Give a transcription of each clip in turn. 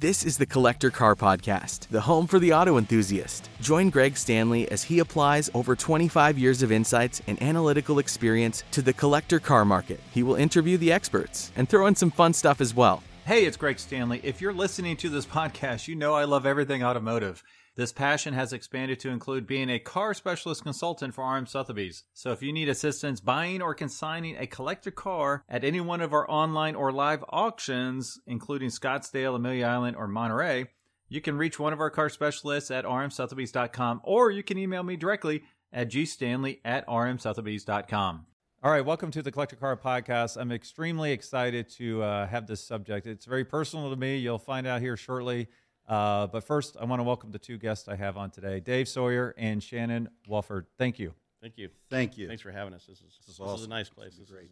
This is the Collector Car Podcast, the home for the auto enthusiast. Join Greg Stanley as he applies over 25 years of insights and analytical experience to the collector car market. He will interview the experts and throw in some fun stuff as well. Hey, it's Greg Stanley. If you're listening to this podcast, you know I love everything automotive. This passion has expanded to include being a car specialist consultant for RM Sotheby's. So if you need assistance buying or consigning a collector car at any one of our online or live auctions, including Scottsdale, Amelia Island, or Monterey, you can reach one of our car specialists at rmsotheby's.com or you can email me directly at gstanley at rmsotheby's.com. All right, welcome to the Collector Car Podcast. I'm extremely excited to uh, have this subject. It's very personal to me. You'll find out here shortly. Uh, but first, I want to welcome the two guests I have on today, Dave Sawyer and Shannon Wofford. Thank you. Thank you. Thank you. Thanks for having us. This is This is this is a nice place. This is great.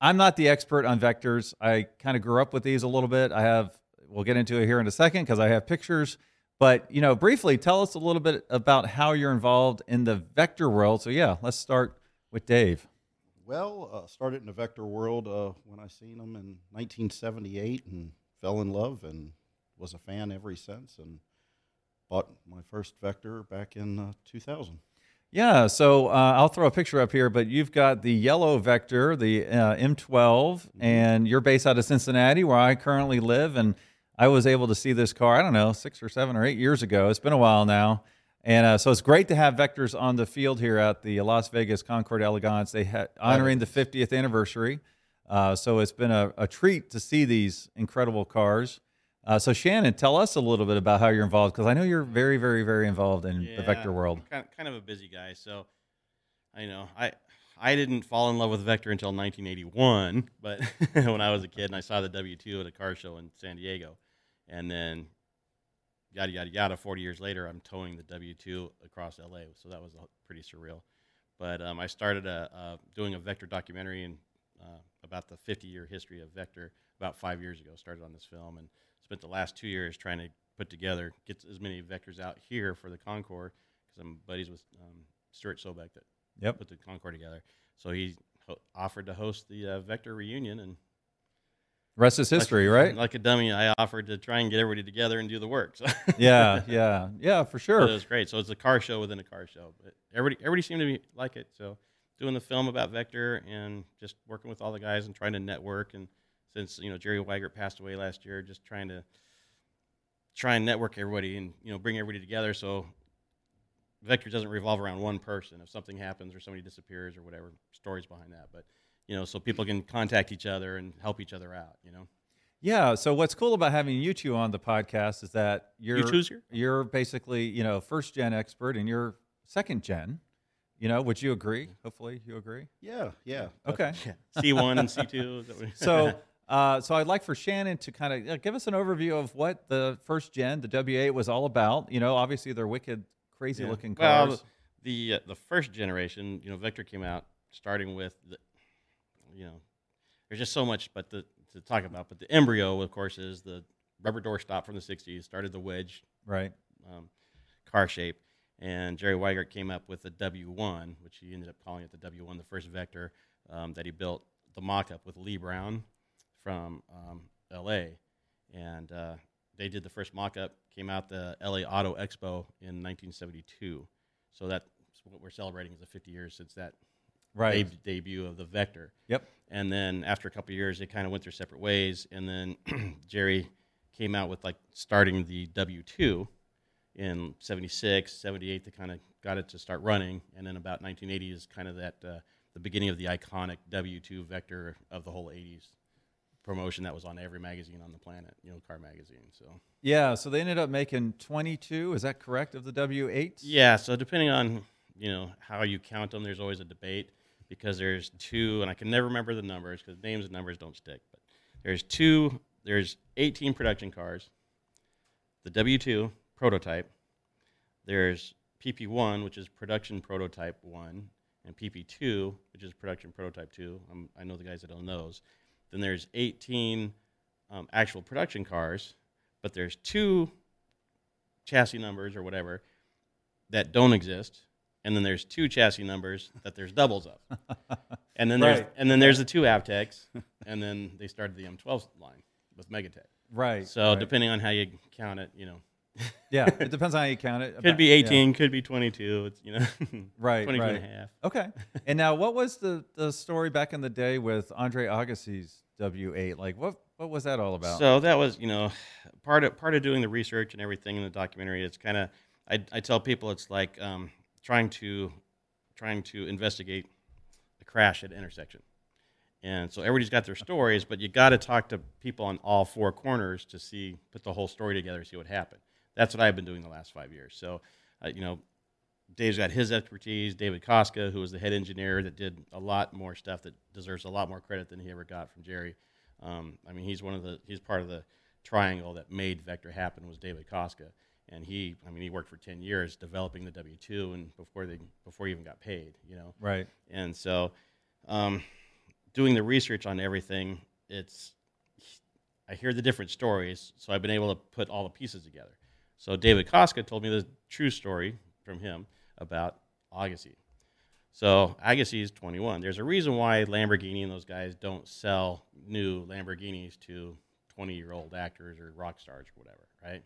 I'm not the expert on vectors. I kind of grew up with these a little bit. I have, we'll get into it here in a second because I have pictures. But, you know, briefly, tell us a little bit about how you're involved in the vector world. So, yeah, let's start with Dave. Well, uh, started in the vector world uh, when I seen them in 1978 and fell in love and was a fan ever since and bought my first vector back in uh, 2000. Yeah, so uh, I'll throw a picture up here, but you've got the yellow vector, the uh, M12, and you're based out of Cincinnati, where I currently live. And I was able to see this car, I don't know, six or seven or eight years ago. It's been a while now. And uh, so it's great to have vectors on the field here at the Las Vegas Concours d'Elegance. They had honoring the 50th anniversary. Uh, so it's been a, a treat to see these incredible cars. Uh, so Shannon, tell us a little bit about how you're involved, because I know you're very, very, very involved in the vector world. Kind, kind of a busy guy, so I know I I didn't fall in love with Vector until 1981, but when I was a kid and I saw the W2 at a car show in San Diego, and then yada yada yada. 40 years later, I'm towing the W2 across LA, so that was pretty surreal. But um, I started a, uh, doing a Vector documentary and uh, about the 50 year history of Vector about five years ago. Started on this film and spent the last two years trying to put together, get as many vectors out here for the Concours, because I'm buddies with um, Stuart Sobek that Yep. put the Concours together. So he ho- offered to host the uh, Vector reunion, and Rest is history, like, right? Like a dummy, I offered to try and get everybody together and do the work. So yeah, yeah, yeah, for sure. it was great. So it's a car show within a car show, but everybody everybody seemed to be like it. So doing the film about Vector and just working with all the guys and trying to network. And since you know Jerry Wiegert passed away last year, just trying to try and network everybody and you know bring everybody together. So Vector doesn't revolve around one person. If something happens or somebody disappears or whatever, stories behind that. But you know, so people can contact each other and help each other out. You know, Yeah. So what's cool about having you two on the podcast is that you're You two's you're basically you know first gen expert and you're second gen. You know, would you agree? Hopefully, you agree. Yeah, yeah. Okay. C one and C two. So. Uh, so I'd like for Shannon to kind of give us an overview of what the first gen, the W8, was all about. You know, obviously they're wicked, crazy Yeah. looking Well, cars. the uh, the first generation, you know, Vector came out starting with the, you know, there's just so much, but the to talk about. But the embryo, of course, is the rubber door stop from the '60s. Started the wedge right. um, car shape, and Jerry Wiegert came up with the W1, which he ended up calling it the W1, the first Vector um, that he built the mock-up with Lee Brown from um, L.A. And uh, they did the first mock-up, came out the L.A. Auto Expo in 1972. So that's what we're celebrating is the 50 years since that Right. deb- debut of the Vector. Yep. And then after a couple of years, they kind of went their separate ways. And then Jerry came out with like starting the W2 in 76, 78. They kind of got it to start running. And then about 1980 is kind of that uh, the beginning of the iconic W2 Vector of the whole 80s promotion that was on every magazine on the planet, you know, car magazine. So Yeah. So they ended up making 22. Is that correct? Of the W8s. Yeah, so depending on you know how you count them, there's always a debate because there's two, and I can never remember the numbers because names and numbers don't stick. But there's two, there's 18 production cars, the W2 prototype. There's PP1, which is production prototype one, and PP2, which is production prototype two. Um, I know the guys that own those. Then there's 18 um, actual production cars, but there's two chassis numbers or whatever that don't exist, and then there's two chassis numbers that there's doubles of, and then there's and then there's the two Avtechs, and then they started the M12 line with Megatech. Right. So right. depending on how you count it, you know, yeah, it depends on how you count it. could be yeah. 18, could be 22. It's you know, Right, 22 right. and a half. Okay. and now, what was the the story back in the day with Andre Agassi's W8? Like, what what was that all about? So that was, you know, part of part of doing the research and everything in the documentary. It's kind of, I, I tell people it's like um, trying to trying to investigate a crash at an intersection. And so everybody's got their stories, but you got to talk to people on all four corners to see, put the whole story together, see what happened. That's what I've been doing the last five years. So, uh, you know, Dave's got his expertise. David Kostka, who was the head engineer that did a lot more stuff that deserves a lot more credit than he ever got from Jerry. Um, I mean, he's one of the he's part of the triangle that made Vector happen was David Kostka, and he I mean he worked for ten years developing the W two and before they before he even got paid, you know. right. And so, um, doing the research on everything, it's I hear the different stories, so I've been able to put all the pieces together. So David Kostka told me the true story from him about Agassi. So Agassi is 21. There's a reason why Lamborghini and those guys don't sell new Lamborghinis to 20-year-old actors or rock stars or whatever, right?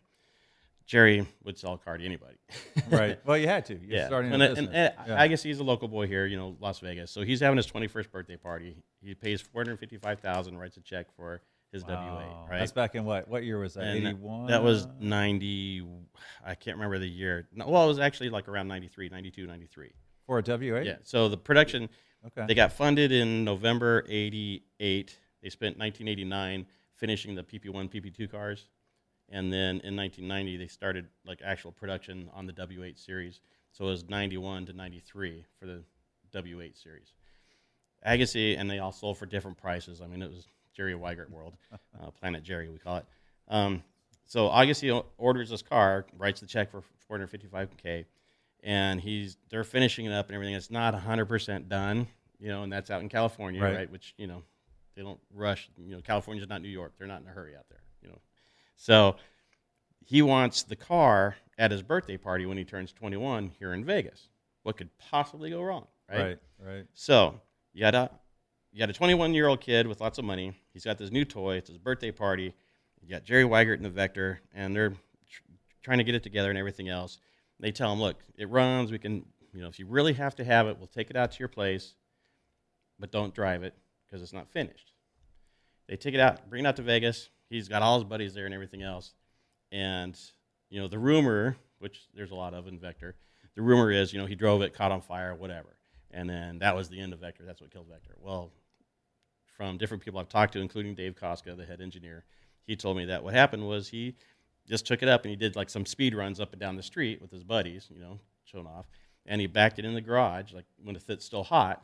Jerry would sell a car to anybody. Right. Well, you had to. You're yeah. starting a and, uh, business. and, uh, yeah. I guess he's a local boy here, you know, Las Vegas. So he's having his 21st birthday party. He pays 455000 writes a check for his Wow. W8, right? That's back in what? What year was that? 81? That was 90, I can't remember the year. No, well, it was actually like around 93, 92, 93. for a W8? Yeah. So the production, Okay. they got funded in November 88. They spent 1989 finishing the PP1, PP2 cars. And then in 1990, they started like actual production on the W8 series. So it was 91 to 93 for the W8 series. Agassi, and they all sold for different prices. I mean, it was Jerry Wiegert world, uh, Planet Jerry, we call it. Um, so Agassi o- orders this car, writes the check for 455k, and he's they're finishing it up and everything. It's not 100% done, you know, and that's out in California, Right. right? Which you know, they don't rush. You know, California's not New York. They're not in a hurry out there, you know. So he wants the car at his birthday party when he turns 21 here in Vegas. What could possibly go wrong, right? right. Right. So you got you got a 21 year old kid with lots of money. He's got this new toy. It's his birthday party. You got Jerry Wiegert and the Vector, and they're tr- trying to get it together and everything else. They tell him, "Look, it runs. We can, you know, if you really have to have it, we'll take it out to your place, but don't drive it because it's not finished." They take it out, bring it out to Vegas. He's got all his buddies there and everything else, and you know the rumor, which there's a lot of in Vector, the rumor is, you know, he drove it, caught on fire, whatever. And then that was the end of Vector. That's what killed Vector. Well, from different people I've talked to, including Dave Kostka, the head engineer, he told me that what happened was he just took it up and he did like some speed runs up and down the street with his buddies, you know, showing off. And he backed it in the garage, like when it's still hot.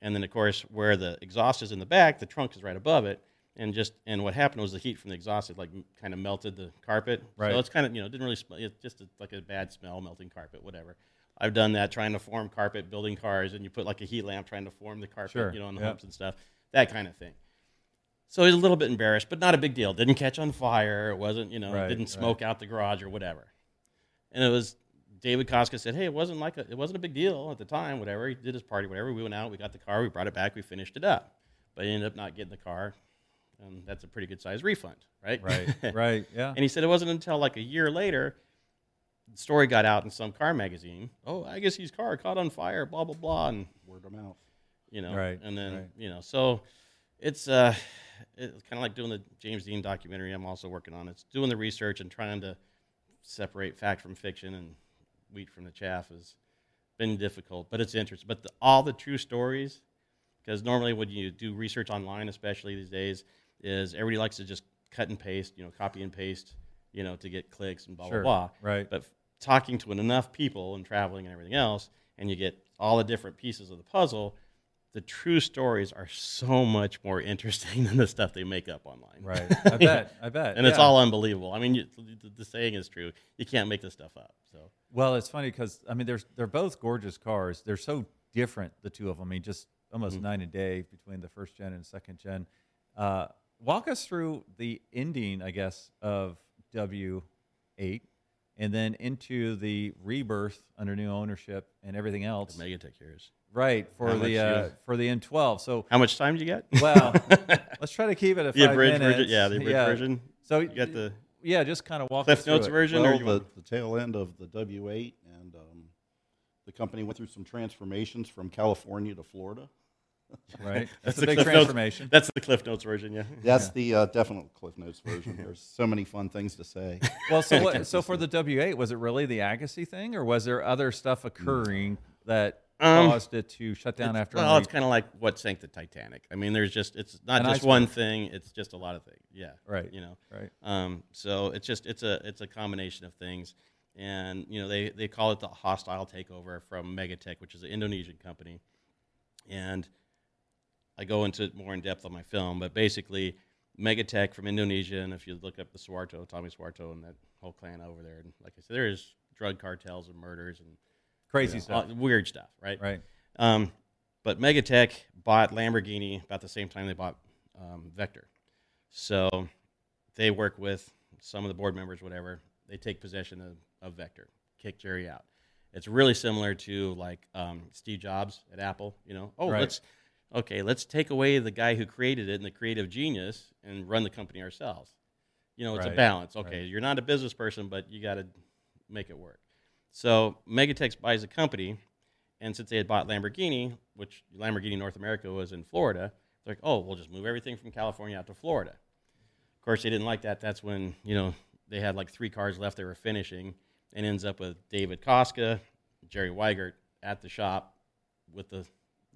And then, of course, where the exhaust is in the back, the trunk is right above it. And just and what happened was the heat from the exhaust had like kind of melted the carpet. Right. So it's kind of you know didn't really smell. It's just a, like a bad smell, melting carpet, whatever. I've done that trying to form carpet, building cars, and you put like a heat lamp trying to form the carpet, Sure, you know, on the yeah. humps and stuff, that kind of thing. So he's a little bit embarrassed, but not a big deal. Didn't catch on fire. It wasn't, you know, Right, didn't right. smoke out the garage or whatever. And it was David Kostka said, "Hey, it wasn't like a, it wasn't a big deal at the time. Whatever he did his party, whatever. We went out, we got the car, we brought it back, we finished it up, but he ended up not getting the car, and that's a pretty good size refund, right? Right. right. Yeah. And he said it wasn't until like a year later, the story got out in some car magazine. Oh, I guess his car caught on fire, blah blah blah, and Word of mouth. you know, Right, and then right. you know, so it's uh, it's kind of like doing the James Dean documentary. I'm also working on it's doing the research and trying to separate fact from fiction and wheat from the chaff has been difficult, but it's interesting. But the, all the true stories, because normally when you do research online, especially these days, is everybody likes to just cut and paste, you know, copy and paste, you know, to get clicks and blah Sure. blah blah. Right. But f- talking to enough people and traveling and everything else, and you get all the different pieces of the puzzle, the true stories are so much more interesting than the stuff they make up online. Right. I bet. I bet. and it's all unbelievable. I mean, you, the, the saying is true. You can't make this stuff up. So Well, it's funny because I mean, there's they're both gorgeous cars. They're so different, the two of them. I mean, just almost Mm-hmm. nine a day between the first gen and second gen. Uh, walk us through the ending, I guess, of W eight, and then into the rebirth under new ownership and everything else. the Megatech here is. Right for How the uh, for the M12. So How much time do you get? well, let's try to keep it at the five abridged minutes. version. Yeah, the abridged version. So You got the yeah, just kind of walk Cliff us through Notes it. version, or Well, you the, want? the tail end of the W8, and um, the company went through some transformations from California to Florida. right? That's That's a the big Cliff Notes- transformation. That's the Cliff Notes version, yeah. That's the uh, definite Cliff Notes version. There's so many fun things to say. Well, so what, so for the W8, was it really the Agassi thing, or was there other stuff occurring that Um, caused it to shut down after? well, only- it's kind of like what sank the Titanic. I mean, there's just it's not An just iceberg. one thing. It's just a lot of things. Yeah, Right. You know, right. Um, so it's just it's a it's a combination of things, and you know they they call it the hostile takeover from Megatech, which is an Indonesian company, and I go into more in depth on my film, but basically Megatech from Indonesia, and if you look up the Suharto, Tommy Suharto, and that whole clan over there, and like I said, there's drug cartels and murders and Crazy you know, stuff. all- weird stuff, right? Right. Um, but Megatech bought Lamborghini about the same time they bought um, Vector. So they work with some of the board members, whatever. They take possession of, of Vector, kick Jerry out. It's really similar to like um, Steve Jobs at Apple. You know, oh, Right. let's okay, let's take away the guy who created it and the creative genius and run the company ourselves. You know, it's a balance. Okay, right. you're not a business person, but you got to make it work. So Megatex buys a company, and since they had bought Lamborghini, which Lamborghini North America was in Florida, they're like, oh, we'll just move everything from California out to Florida. Of course, they didn't like that. That's when you know they had like three cars left they were finishing, and ends up with David Kostka, Jerry Wiegert at the shop with the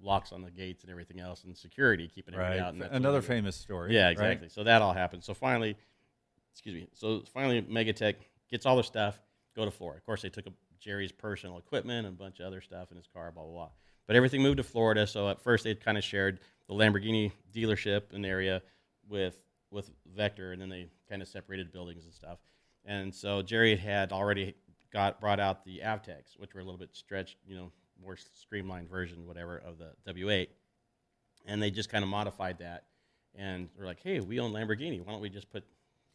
locks on the gates and everything else, and security keeping everybody Right. out. And Another famous story. yeah, right? exactly. So that all happened. So finally, excuse me. So finally, Megatech gets all their stuff, go to Florida. Of course, they took a, Jerry's personal equipment and a bunch of other stuff in his car, blah blah blah. But everything moved to Florida. So at first, they kind of shared the Lamborghini dealership in the area with with Vector, and then they kind of separated buildings and stuff. And so Jerry had already got brought out the Avtechs, which were a little bit stretched, you know, more streamlined version, whatever, of the W8 and they just kind of modified that. And they're like, "Hey, we own Lamborghini. Why don't we just put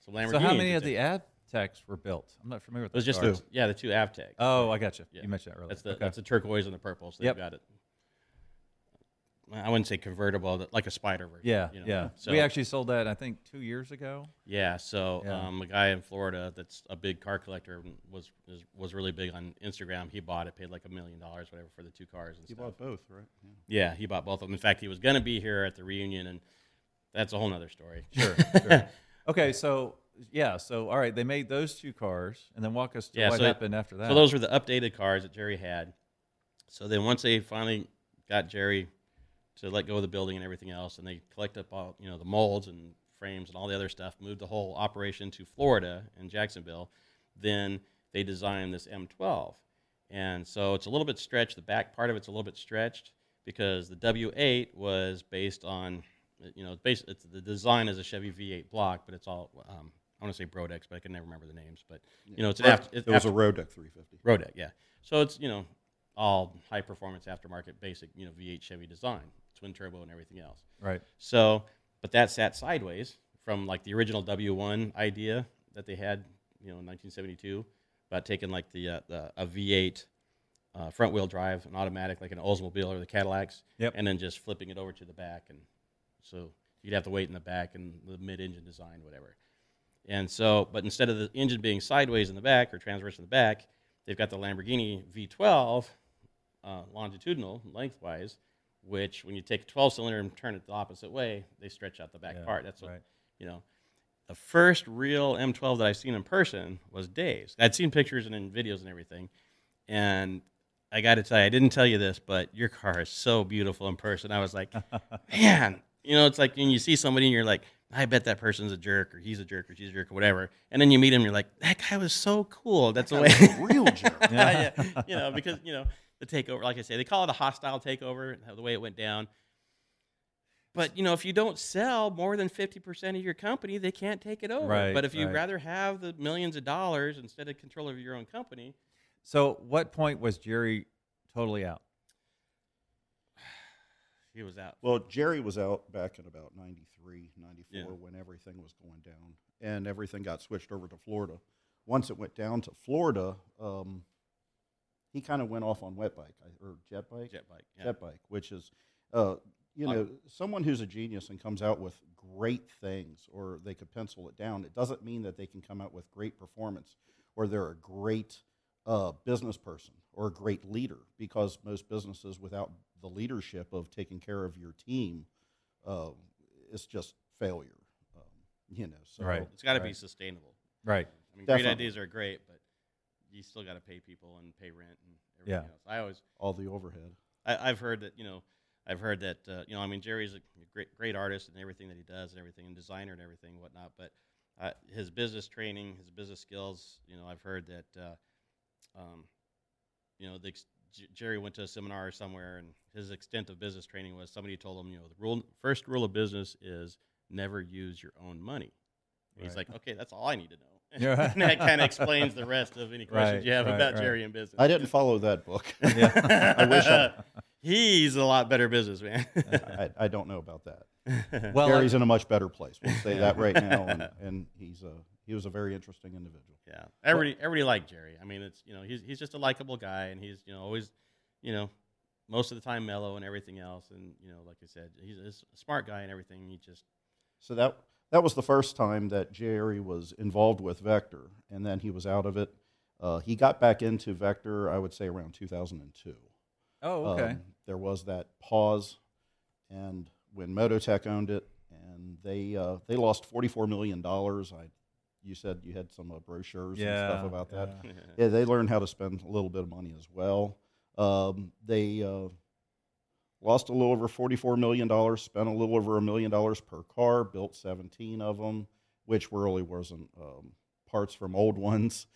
some Lamborghini?" So how many of the ad techs were built? I'm not familiar with It was those just the, yeah, the two Avtechs. Oh, I got you. Yeah. You mentioned that earlier. that's the okay. that's the turquoise and the purple. So Yep. they've got it. I wouldn't say convertible, but like a spider version. yeah, you know? yeah. So, we actually sold that I think two years ago. yeah. So Yeah. Um, a guy in Florida that's a big car collector was is, was really big on Instagram. He bought it, paid like a million dollars, whatever, for the two cars and You stuff. bought both, right? Yeah. Yeah, he bought both of them. In fact, he was going to be here at the reunion, and that's a whole nother story. Sure, sure. Okay, so yeah, so all right, they made those two cars, and then walk us through Yeah, what so- happened after that. So those were the updated cars that Jerry had. So then once they finally got Jerry to let go of the building and everything else, and they collect up all you know the molds and frames and all the other stuff, moved the whole operation to Florida in Jacksonville. Then they designed this M12, and so it's a little bit stretched. The back part of it's a little bit stretched because the W8 was based on you know it's based it's the design is a Chevy V8 block, but it's all um, I want to say Brodex, but I can never remember the names. But you know it's an after, it's it was after- a Deck 350. Rodeck, yeah. So it's you know all high performance aftermarket basic you know V8 Chevy design, twin turbo and everything else. right. So, but that sat sideways from like the original W1 idea that they had you know in 1972 about taking like the, uh, the a V8 uh, front wheel drive, an automatic like an Oldsmobile or the Cadillacs, Yep. and then just flipping it over to the back, and so you'd have to wait in the back and the mid-engine design, whatever. And so, but instead of the engine being sideways in the back or transverse in the back, they've got the Lamborghini V12 uh, longitudinal lengthwise, which when you take a 12 cylinder and turn it the opposite way, they stretch out the back Yeah, part. That's what, right. you know. The first real M12 that I've seen in person was Dave's. I'd seen pictures and in videos and everything, and I got to tell you, I didn't tell you this, but your car is so beautiful in person. I was like, man, you know, it's like when you see somebody and you're like, I bet that person's a jerk or he's a jerk or she's a jerk or whatever, and then you meet him, and you're like, that guy was so cool. That's the way. Real jerk. yeah. you know, because you know the takeover. Like I say, they call it a hostile takeover. The way it went down. But you know, if you don't sell more than fifty percent of your company, they can't take it over. Right, but if you'd right. rather have the millions of dollars instead of control of your own company, So, what point was Jerry totally out? he was out. Well, Jerry was out back in about 93, 94 Yeah. when everything was going down, and everything got switched over to Florida. Once it went down to Florida, um, he kind of went off on wet bike or jet bike. Jet bike. Yeah. Jet bike, which is, uh, you know, someone who's a genius and comes out with great things, or they could pencil it down. It doesn't mean that they can come out with great performance, or they're a great uh, business person or a great leader. Because most businesses, without the leadership of taking care of your team, uh, it's just failure. Um, you know, so Right. It's got to be sustainable. Right. I mean, Definitely. great ideas are great, but you still got to pay people and pay rent and everything Yeah. else. I always, all the overhead. I, I've heard that you know, I've heard that uh, you know, I mean, Jerry's a great, great artist and everything that he does and everything, and designer and everything, and whatnot. But uh, his business training, his business skills, you know, I've heard that, uh, um, you know, the, ex- Jerry went to a seminar somewhere, and his extent of business training was somebody told him, you know, the rule, first rule of business is never use your own money. And He's like, okay, that's all I need to know. Yeah. and that kind of explains the rest of any questions Right, you have right, about right. Jerry and business. I didn't follow that book. Yeah. I wish I, He's a lot better businessman. I, I don't know about that. Well, Gary's in a much better place. We'll say that right now, and, and he's a he was a very interesting individual. yeah, everybody, everybody liked Jerry. I mean, it's you know, he's he's just a likable guy, and he's you know always, you know, most of the time mellow and everything else, and you know, like I said, he's a smart guy and everything. He just So that that was the first time that Jerry was involved with Vector, and then he was out of it. Uh, he got back into Vector, I would say, around 2002. oh, okay. Um, there was that pause, and when Mototech owned it, and they uh, they lost 44 million dollars. I, you said you had some uh, brochures and stuff about that. yeah. Yeah, they learned how to spend a little bit of money as well. Um, they uh, lost a little over $44 million, spent a little over a million dollars per car, built 17 of them, which really wasn't um, parts from old ones.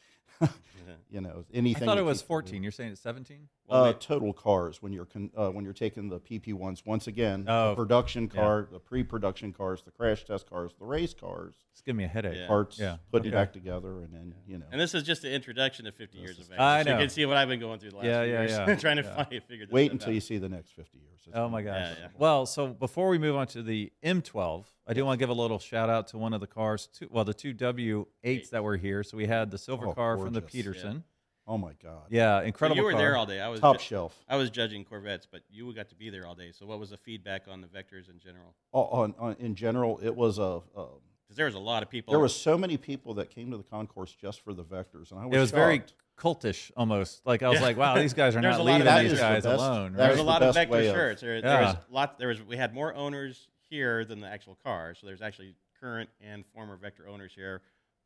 you know, anything. I thought it was keep- 14. You're saying it's 17? Well, Uh, total cars when you're con- uh, when you're taking the PP ones once again Oh, the production yeah. car the pre-production cars the crash test cars the race cars It's giving me a headache. Yeah. parts Yeah, putting okay. back together and then you know and this is just the introduction to 50 years This of is- Vector. I so You can see what I've been going through the last Yeah, few yeah, years, yeah, trying to yeah. find, figure this wait stuff until out. you see the next 50 years It's Oh my gosh. Yeah, yeah. Well, so before we move on to the M12, I do want to give a little shout out to one of the cars. Two, well, the two W8s that were here. So we had the silver Oh, car from the gorgeous. Peterson. Oh my God. Yeah, So incredible. you were car. there all day. I was Top ju- shelf. I was judging Corvettes, but you got to be there all day. So what was the feedback on the Vectors in general? O- On, on, in general, it was a. a Because there was a lot of people. there was so many people that came to the Concours just for the vectors, and I was. It was very cultish almost. Like I was Yeah. like, wow, these guys are not a lot of leaving these is the guys best- alone. that there was a the lot of Vector of- shirts. There, there was Yeah. lot. There was we had more owners here than the actual cars. So there's actually current and former Vector owners here,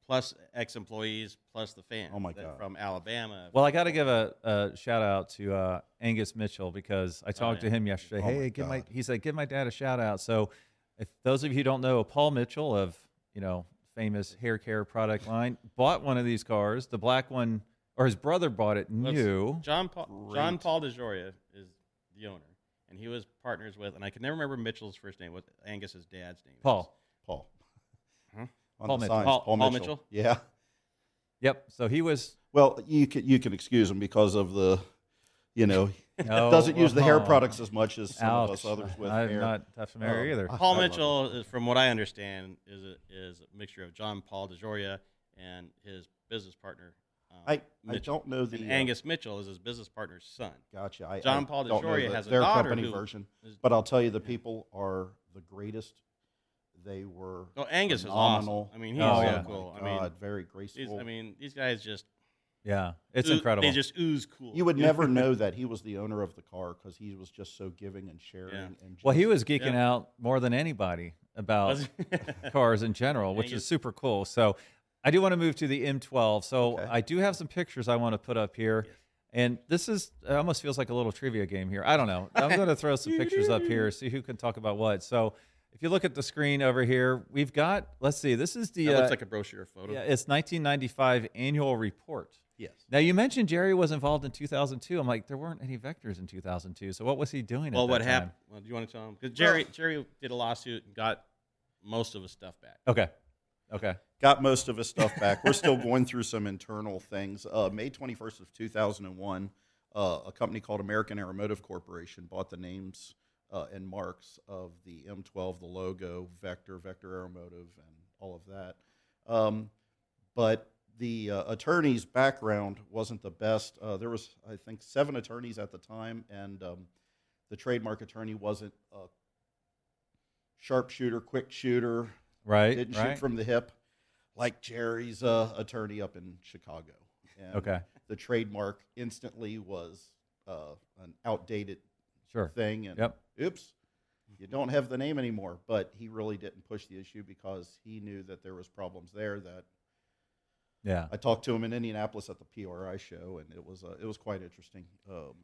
plus ex-employees, plus the fans. Oh my that- God. From Alabama. Well, I got to give a, a shout out to uh, Angus Mitchell because I talked yeah. to him yesterday. Oh, hey, my give my God. he said give my dad a shout out. So, if those of you who don't know, Paul Mitchell of you know famous hair care product line bought one of these cars. The black one, or his brother bought it Let's- new. John Paul John Great. Paul DeJoria is the owner, and he was partners with, and I can never remember Mitchell's first name. What Angus's dad's name? is. Paul. Paul. Huh? On Paul the Mitchell. signs, Paul- Paul, Paul Mitchell. Mitchell? Yeah. Yep. So he was. Well, you can you can excuse him because of the, you know, Oh, doesn't use the hair oh. products as much as some of us others with I'm hair. not that familiar Oh. either. I Paul love. Mitchell, is, from what I understand, is a, is a mixture of John Paul DeJoria and his business partner. Um, I, I Mitchell. don't know the And uh, Angus Mitchell is his business partner's son. Gotcha. I, John I Paul don't know DeJoria the- has a their daughter company who version, is- but I'll tell you, the people are the greatest. They were. Oh, Angus phenomenal. is awesome. I mean, he's Oh, so yeah. cool. Oh I mean, God, very graceful. I mean, these guys just Yeah, it's oo- incredible. They just ooze cool. you would never know that he was the owner of the car because he was just so giving and sharing. Yeah. And just, well, he was geeking Yeah. out more than anybody about cars in general, which Angus- is super cool. So I do want to move to the M12. So Okay. I do have some pictures I want to put up here. And this is it almost feels like a little trivia game here. I don't know. I'm going to throw some pictures up here, see who can talk about what. So if you look at the screen over here, we've got, let's see, this is the, that uh, looks like a brochure photo. yeah, it's 1995 annual report. yes. Now you mentioned Jerry was involved in 2002. I'm like, there weren't any vectors in 2002. So what was he doing? well, at what that happened? time? Well, do you want to tell him? Because Jerry Jerry did a lawsuit and got most of his stuff back. Okay, okay. got most of his stuff back. We're still going through some internal things. Uh, May 21st of 2001, uh, a company called American Aeromotive Corporation bought the names uh, and marks of the M12, the logo, Vector, Vector Aeromotive, and all of that. Um, but the uh, attorney's background wasn't the best. Uh, there was, I think, seven attorneys at the time, and um, the trademark attorney wasn't a sharpshooter, quick shooter, Right. didn't right. shoot from the hip, like Jerry's uh, attorney up in Chicago. And Okay. The trademark instantly was uh, an outdated Sure. thing, and Yep. oops, you don't have the name anymore. But he really didn't push the issue because he knew that there was problems there. That Yeah. I talked to him in Indianapolis at the PRI show, and it was uh, it was quite interesting. Um,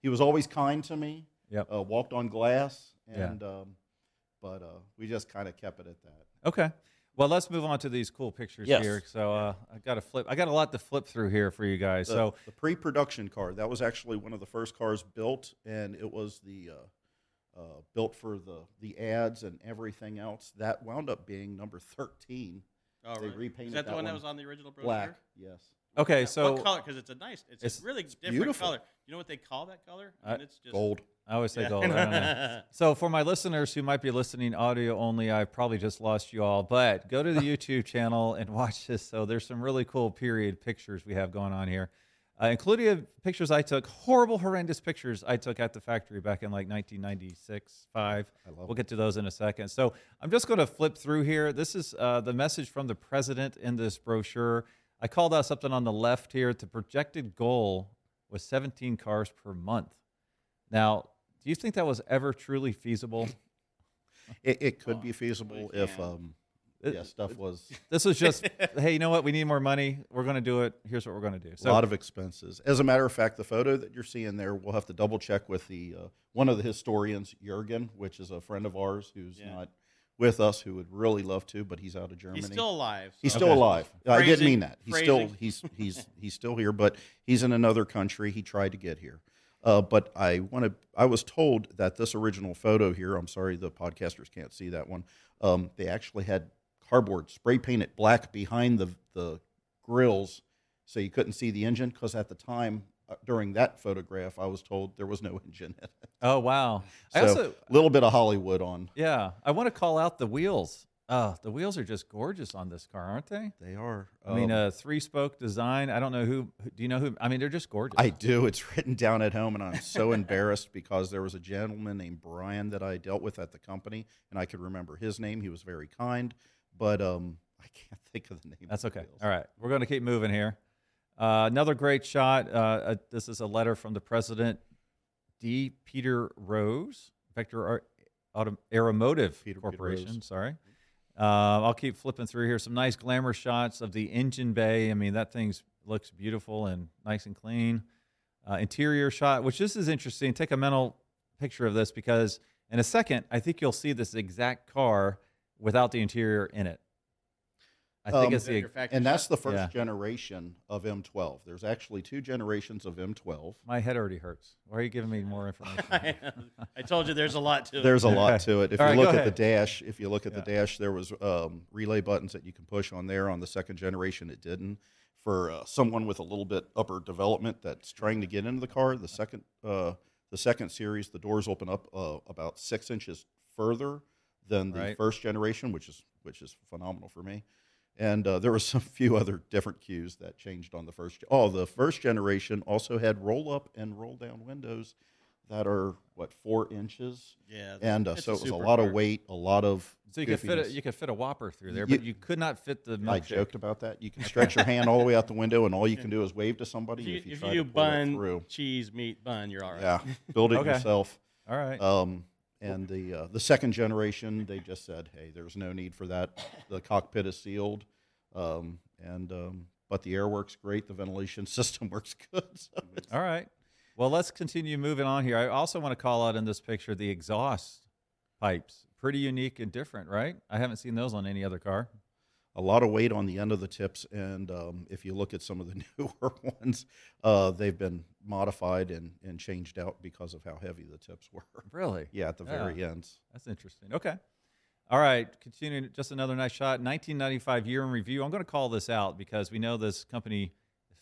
he was always kind to me. Yep. Uh, walked on glass, Yeah. um, but uh, we just kind of kept it at that. Okay. Well, let's move on to these cool pictures Yes. here. So uh, I got to flip. I got a lot to flip through here for you guys. The, so the pre-production car that was actually one of the first cars built, and it was the uh, uh, built for the the ads and everything else. That wound up being number thirteen, Oh, They really? repainted Is that the that one that was on the original brochure? black. Yes. okay. Yeah, So what color? Because it's a nice, it's, It's- a really different beautiful. color. You know what they call that color? Uh, And it's just Gold. I always say Yeah. gold. I don't know. So for my listeners who might be listening audio only, I probably just lost you all. But go to the YouTube channel and watch this. So there's some really cool period pictures we have going on here, uh, including pictures I took, horrible, horrendous pictures I took at the factory back in like 1996, five. I love We'll get to those in a second. So I'm just going to flip through here. This is uh, the message from the president in this brochure. I called out something on the left here. The projected goal was 17 cars per month. Now, do you think that was ever truly feasible? It, it could Oh, be feasible really if um, It- yeah, stuff was This was just, hey, you know what? We need more money. We're going to do it. Here's what we're going to do. a So, lot of expenses. As a matter of fact, the photo that you're seeing there, we'll have to double check with the uh, one of the historians, Jurgen, which is a friend of ours who's Yeah. not with us, who would really love to, but he's out of Germany. he's still alive. He's so- still alive. I didn't Phrasing- mean that. He's still phrasing. he's he's he's still here, but he's in another country. He tried to get here. Uh, but I want to. I was told that this original photo here. I'm sorry, the podcasters can't see that one. Um, they actually had cardboard spray painted black behind the the grills, so you couldn't see the engine. Because at the time uh, during that photograph, I was told there was no engine in it. oh, wow. I So also, a little bit of Hollywood on. yeah, I want to call out the wheels. Uh, the wheels are just gorgeous on this car, aren't they? They are. I mean, um, a three spoke design. I don't know who, who- do you know who? I mean, they're just gorgeous. I do. It's written down at home, and I'm so embarrassed because there was a gentleman named Brian that I dealt with at the company, and I could remember his name. He was very kind, but um, I can't think of the name. That's okay. All right. We're going to keep moving here. Uh, another great shot. Uh, uh, this is a letter from the president, D. Peter Rose, Vector Aeromotive Peter- Peter Corporation. Rose. Sorry. Uh, I'll keep flipping through here. Some nice glamour shots of the engine bay. I mean, that thing looks beautiful and nice and clean. Uh, interior shot, which this is interesting. Take a mental picture of this because in a second, I think you'll see this exact car without the interior in it. I think Um, it's the And that's the first Yeah. generation of M12. There's actually two generations of M12. My head already hurts. Why are you giving me more information? I told you there's a lot to it. There's a Okay. lot to it. If All you right, look at the dash, if you look at Yeah. the dash, there was um, relay buttons that you can push on there. On the second generation, it didn't. For uh, someone with a little bit upper development that's trying to get into the car, the second uh, the second series, the doors open up uh, about six inches further than the Right. first generation, which is which is phenomenal for me. And uh, there were some few other different cues that changed on the first. Oh, the first generation also had roll up and roll down windows that are what four inches, Yeah. and uh, so it was a super lot of weight, a lot of. so you could fit a, you could fit a Whopper through there, You- but you could not fit the Milkshake. I joked about that. You can stretch your hand all the way out the window, and all you can do is wave to somebody. If you, if you if you to pull that bun, through, cheese, meat, bun, you're all right. yeah, build it Okay. yourself. All right. Um, and the uh, the second generation, they just said, "Hey, there's no need for that. The cockpit is sealed, um, and um, but the air works great. The ventilation system works good. So All right. Well, let's continue moving on here. I also want to call out in this picture the exhaust pipes. Pretty unique and different, right? I haven't seen those on any other car. a lot of weight on the end of the tips, and um, if you look at some of the newer ones, uh, they've been modified and, and changed out because of how heavy the tips were. Really? yeah, at the Yeah. very ends. That's interesting. Okay. All right. Continuing, just another nice shot. 1995 year in review. I'm going to call this out because we know this company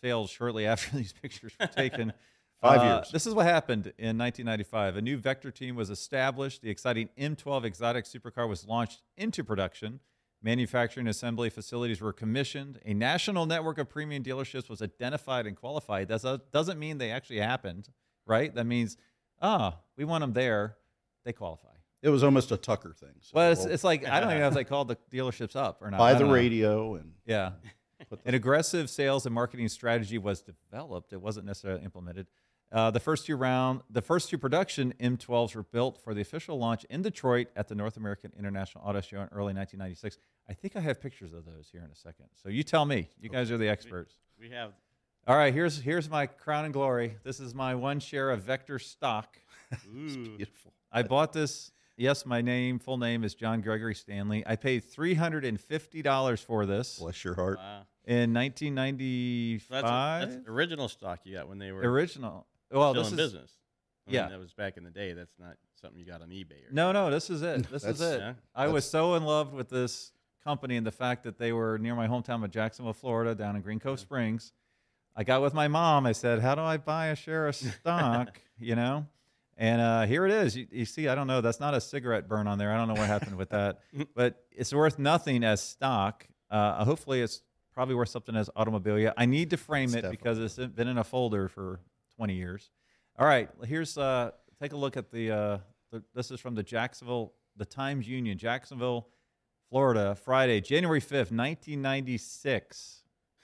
failed shortly after these pictures were taken. Five Uh, years. This is what happened in 1995. A new Vector team was established. The exciting M12 exotic supercar was launched into production. Manufacturing assembly facilities were commissioned. A national network of premium dealerships was identified and qualified. That doesn't mean they actually happened, right? That means, ah, we want them there. They qualify. It was almost a Tucker thing. So Well, it's, it's like I don't even know if they called the dealerships up or not. I buy the know. radio and Yeah. An aggressive sales and marketing strategy was developed. It wasn't necessarily implemented. Uh, the first two round, the first two production M12s were built for the official launch in Detroit at the North American International Auto Show in early 1996. I think I have pictures of those here in a second. So you tell me. You guys are the experts. We have All right, here's here's my crown and glory. This is my one share of Vector stock. ooh, beautiful. I bought this. Yes, my name, full name is John Gregory Stanley. I paid three hundred and fifty dollars for this Bless your heart. wow. in 1995. So that's, that's original stock you got when they were original. Well, still this in is business. I mean, yeah. that was back in the day. That's not something you got on eBay. Or no, no. This is it. This is it. Yeah. I was so in love with this company and the fact that they were near my hometown of Jacksonville, Florida, down in Green Cove Springs. I got with my mom. I said, "How do I buy a share of stock?" you know, and uh, here it is. You, you see, I don't know. That's not a cigarette burn on there. I don't know what happened with that, but it's worth nothing as stock. Uh, hopefully, it's probably worth something as automobilia. I need to frame It's it because it's been in a folder for 20 years. All right, here's uh, take a look at the, uh, the. This is from the Jacksonville, the Times Union, Jacksonville, Florida, Friday, January 5th, 1996.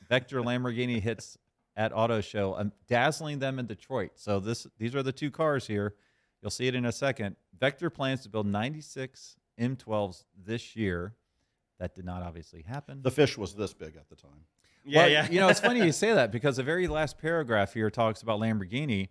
Vector Lamborghini hits at Auto Show, um, dazzling them in Detroit. So this, these are the two cars here. You'll see it in a second. Vector plans to build 96 M12s this year. That did not obviously happen. The fish was this big at the time. Yeah, Well, yeah. you know, it's funny you say that because the very last paragraph here talks about Lamborghini.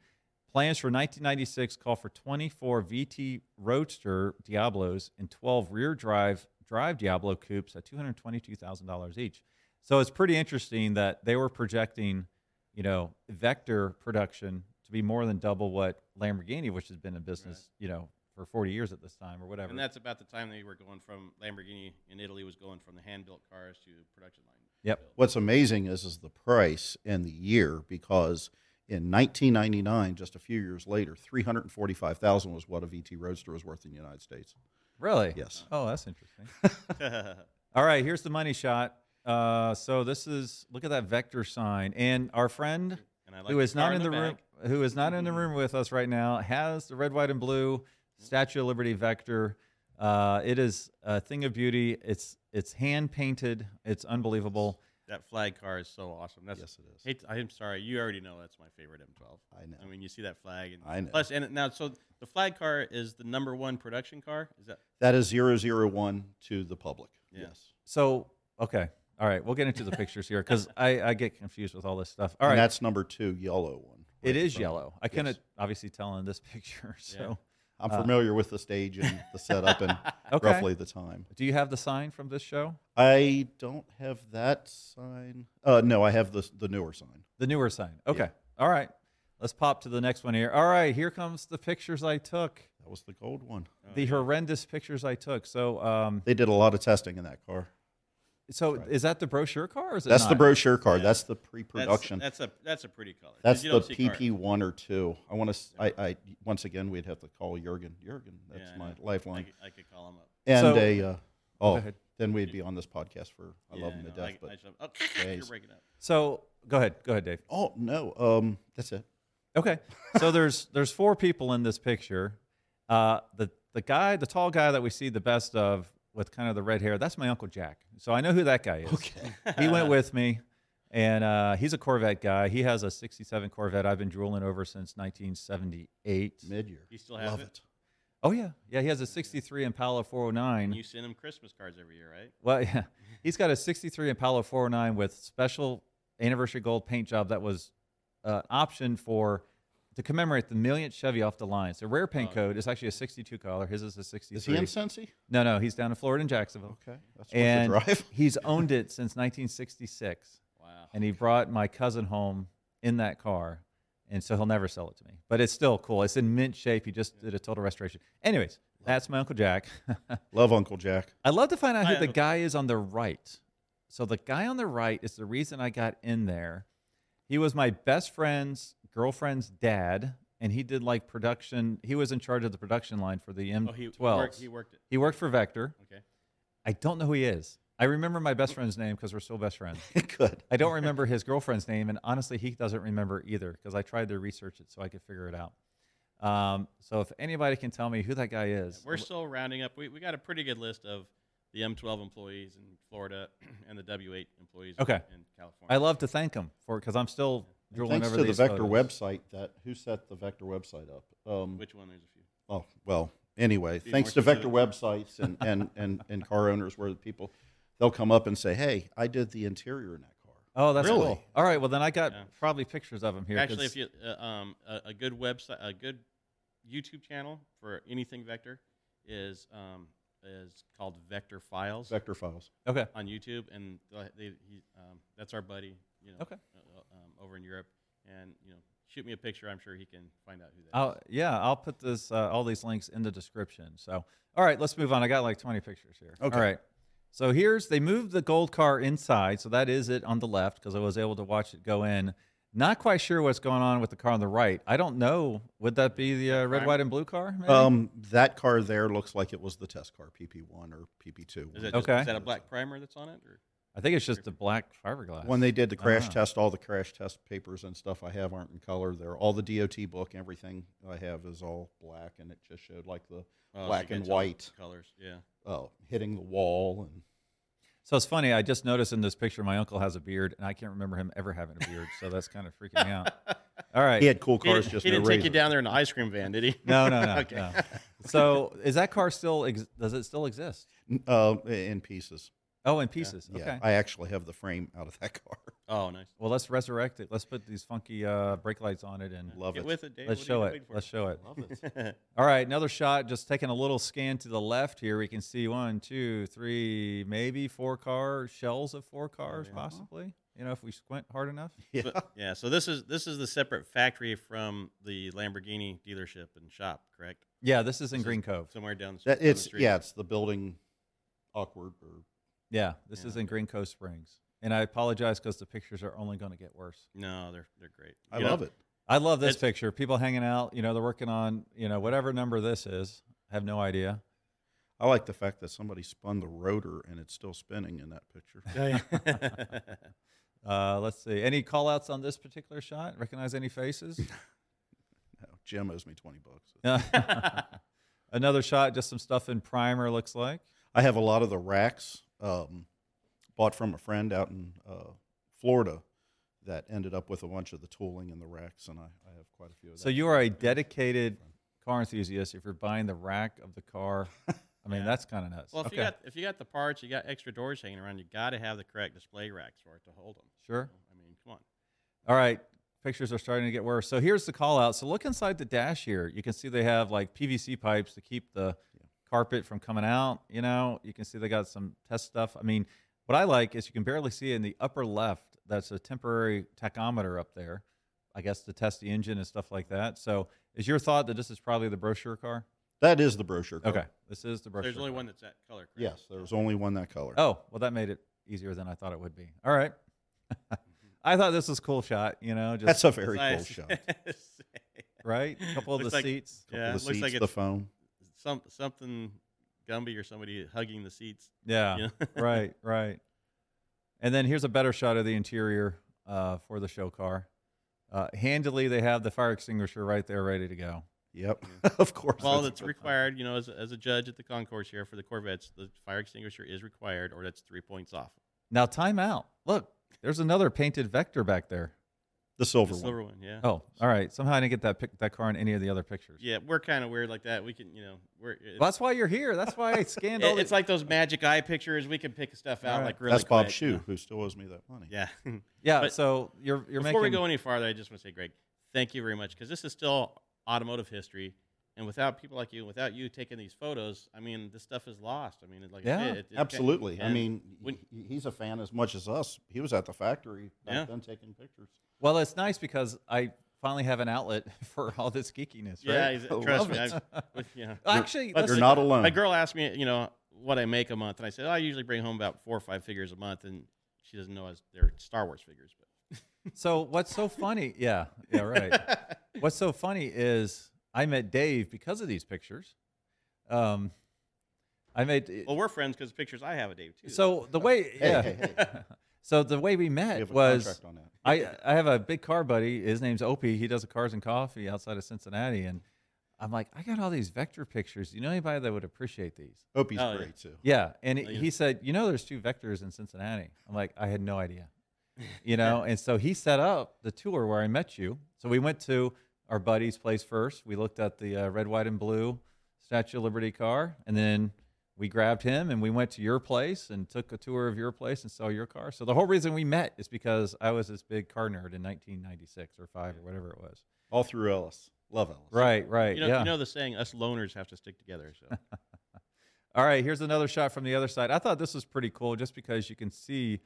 Plans for 1996 call for 24 VT Roadster Diablos and 12 rear drive drive Diablo coupes at $222,000 each. So it's pretty interesting that they were projecting, you know, Vector production to be more than double what Lamborghini, which has been in business, you know, for 40 years at this time or whatever. And that's about the time they were going from Lamborghini in Italy was going from the hand built cars to production line. Yep. What's amazing is is the price and the year because in 1999, just a few years later, 345,000 was what a VT Roadster was worth in the United States. really? Yes. Oh, that's interesting. All right, here's the money shot. Uh, so this is look at that vector sign, and our friend and like who the is not in the, room, who is not in the room with us right now, has the red, white, and blue Statue of Liberty vector. Uh, it is a thing of beauty. It's it's hand painted. It's unbelievable. That flag car is so awesome. That's Yes, it is. Hate, I'm sorry, you already know that's my favorite M12. I know. I mean, you see that flag, and I know. Plus, and now, so the flag car is the number one production car. Is that? That is 001 to the public. Yeah. Yes. So okay, all right, we'll get into the pictures here because I, I get confused with all this stuff. All right, And that's number two, yellow one. it right in is yellow. I couldn't obviously tell in this picture. So I'm familiar with the stage and the setup and Okay. roughly the time. do you have the sign from this show? I don't have that sign. Uh, no, I have the the newer sign. The newer sign. Okay. All right. Let's pop to the next one here. All right. Here comes the pictures I took. That was the gold one. the horrendous pictures I took. So, um, They did a lot of testing in that car. So is that the brochure car? Or is it That's the brochure card. Yeah. That's the pre-production. that's a that's a pretty color. That's the don't see car- PP one or two. I want to. I, I once again we'd have to call Jurgen. Jurgen, that's Yeah, my know. I lifeline. could, I could call him up. And So- a. Uh, oh, then we'd be on this podcast for. I Yeah, love him to no, death. I, but I should, oh, you're breaking up. So go ahead. Go ahead, Dave. oh no, um, that's it. Okay. So there's there's four people in this picture. Uh, the the guy, the tall guy that we see the best of with kind of the red hair, that's my uncle Jack. So I know who that guy is. Okay. he went with me, and uh, he's a Corvette guy. He has a '67 Corvette I've been drooling over since 1978. Mid year. You still have Love it? it. Oh yeah, yeah. He has a '63 Impala 409. And you send him Christmas cards every year, right? Well, yeah, he's got a '63 Impala 409 with special anniversary gold paint job that was uh, option for to commemorate the millionth Chevy off the line. So rare paint Oh. code is actually a 62 color. His is a 63. Is he in Cincy? No, no, he's down in Florida in Jacksonville. Okay, that's And drive. he's owned it since 1966. Wow. And he brought my cousin home in that car. And so he'll never sell it to me. But it's still cool. It's in mint shape. He just did a total restoration. Anyways, that's my Uncle Jack. Love Uncle Jack. I'd love to find out who the guy is on the right. So the guy on the right is the reason I got in there. He was my best friend's girlfriend's dad, and he did like production. He was in charge of the production line for the M12. Oh, he, he worked. He worked it. He worked for Vector. Okay. I don't know who he is. I remember my best friend's name because we're still best friends. Good. I don't remember his girlfriend's name, and honestly, he doesn't remember either because I tried to research it so I could figure it out. Um, so if anybody can tell me who that guy is, We're still rounding up. We, we got a pretty good list of the M12 employees in Florida and the W8 employees Okay. in California. I love to thank him for because I'm still drooling Thanks over to the these Vector photos. website that who set the Vector website up. Um, Which one? There's a few. oh well. Anyway, Be thanks more to Vector websites and, and, and, and car owners, where the people they'll come up and say, "Hey, I did the interior in that car." Oh, that's Really? cool. All right, well then I got Yeah. probably pictures of them here. Actually, 'cause- if you uh, um a, a good website, a good YouTube channel for anything Vector is um is called Vector Files Vector files. okay, on YouTube, and they, they, he, um, that's our buddy, you know, Okay. Over in Europe, and you know, shoot me a picture. I'm sure he can find out who that is. I'll, yeah, I'll put this uh, all these links in the description. So, all right, let's move on. I got like 20 pictures here. Okay. All right. So here's they moved the gold car inside, so that is it on the left because I was able to watch it go in. Not quite sure what's going on with the car on the right. I don't know. Would that be the uh, red, white, and blue car? maybe? Um, that car there looks like it was the test car, PP1 or PP2. Is that, just, Okay. is that a black primer that's on it? Or? I think it's just the black fiberglass. When they did the crash Ah. test, all the crash test papers and stuff I have aren't in color. They're all the DOT book, everything I have is all black, and it just showed like the Oh, black you can and white colors. Yeah. uh, hitting the wall. And So it's funny. I just noticed in this picture, my uncle has a beard, and I can't remember him ever having a beard. so that's kind of freaking me out. All right. he had cool cars, didn't, just he no didn't take you down there in the ice cream van, did he? No, no, no. Okay. no. So is that car still? Ex- does it still exist? uh, in pieces. Oh, in pieces. Yeah, Okay. I actually have the frame out of that car. Oh, nice. well, let's resurrect it. Let's put these funky uh, brake lights on it, and Love Get it. with it, Dave. let's show it. for? Let's show it. Love it. All right, another shot. Just taking a little scan to the left here. We can see one, two, three, maybe four car shells of four cars, yeah. possibly. You know, if we squint hard enough. yeah. But- yeah. So this is this is the separate factory from the Lamborghini dealership and shop, correct? Yeah, this is in This is Green Cove. Somewhere down the, That, down the it's street. yeah, it's the building awkward or Yeah, this Yeah, is in. Green Cove Springs. And I apologize because the pictures are only going to get worse. No, they're they're great. I You know, love it. I love this It's- picture. People hanging out. You know, they're working on you know whatever number this is. I have no idea. I like the fact that somebody spun the rotor and it's still spinning in that picture. Uh, let's see. Any call outs on this particular shot? Recognize any faces? No, Jim owes me twenty bucks. Another shot, just some stuff in primer, looks like. I have a lot of the racks um, bought from a friend out in uh, Florida that ended up with a bunch of the tooling and the racks, and I, I have quite a few of them. So you are a dedicated car enthusiast if you're buying the rack of the car. I mean, Yeah. that's kind of nuts. well, if okay. you got if you got the parts, you got extra doors hanging around, you got to have the correct display racks for it to hold them. sure. I mean, come on. All right. Pictures are starting to get worse. So here's the call out. So look inside the dash here. You can see they have like PVC pipes to keep the carpet from coming out. You know, you can see they got some test stuff. I mean, what I like is you can barely see in the upper left. That's a temporary tachometer up there. I guess to test the engine and stuff like that. So is your thought that this is probably the brochure car? that is the brochure. Car. Okay, this is the brochure. There's only car. one that's that color. Correct? Yes, there was only one that color. Oh, well, that made it easier than I thought it would be. All right. I thought this was a cool shot. You know, just That's a very cool shot. right. A couple of the like- seats. Couple Yeah, of it the looks seats, like the it's- phone. Some something Gumby or somebody hugging the seats. Yeah. you know? right, right. And then here's a better shot of the interior uh, for the show car. Uh, handily, they have the fire extinguisher right there, ready to go. Yep, of course. Well, that's- it's required, you know, as, a- as a judge at the Concours here for the Corvettes, the fire extinguisher is required, or that's three points off. Now, time out. Look, there's another painted Vector back there. The silver The one. silver one, yeah. Oh, all right. Somehow I didn't get that pic- that car in any of the other pictures. Yeah, we're kind of weird like that. We can, you know, we're. Well, that's why you're here. That's why I scanned all it- the. it's like those magic eye pictures. We can pick stuff out All right. like really That's Bob quick, Shue, you know? who still owes me that money. Yeah. yeah. but so you're you're Before making. we go any farther, I just want to say, Greg, thank you very much because this is still automotive history, and without people like you, without you taking these photos, I mean, this stuff is lost. I mean, like I Yeah, said, it, it- Absolutely. I mean, when- he's a fan as much as us. He was at the factory back Yeah. then taking pictures. Well, it's nice because I finally have an outlet for all this geekiness. Right? yeah, he's, I trust me. I, with, yeah. Actually, But let's- you're not alone. My girl asked me, you know, what I make a month, and I said, oh, I usually bring home about four or five figures a month, and she doesn't know as they're Star Wars figures, but So what's so funny? Yeah, yeah, right. what's so funny is I met Dave because of these pictures. Um, I made well, we're friends because pictures I have of Dave too. so the way Hey, hey, hey. So the way we We met have a was on. I I have a big car buddy. His name's Opie. He does a cars and coffee outside of Cincinnati, and I'm like, I got all these vector pictures. Do you know anybody that would appreciate these? Opie's Oh, yeah. great too. Yeah, and Oh, he- yeah. he said, you know, there's two vectors in Cincinnati. I'm like, I had no idea. You know, and so he set up the tour where I met you. So we went to our buddy's place first. We looked at the uh, red, white, and blue Statue of Liberty car, and then we grabbed him and we went to your place and took a tour of your place and saw your car. So the whole reason we met is because I was this big car nerd in 1996 or five or whatever it was. All through Ellis. Love Ellis. Right, right, You know, yeah. you know the saying, us loners have to stick together. So All right, here's another shot from the other side. I thought this was pretty cool, just because you can see,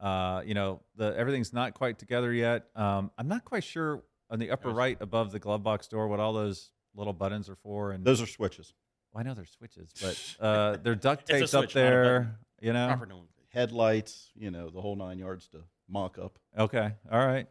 uh, you know, the everything's not quite together yet. Um, I'm not quite sure on the upper right above the glove box door what all those little buttons are for. And Those are switches. Well, I know they're switches, but uh, they're duct It's a taped up switch, not there. You know. proper nomenclature. Headlights, you know, the whole nine yards to mock up. Okay. All right.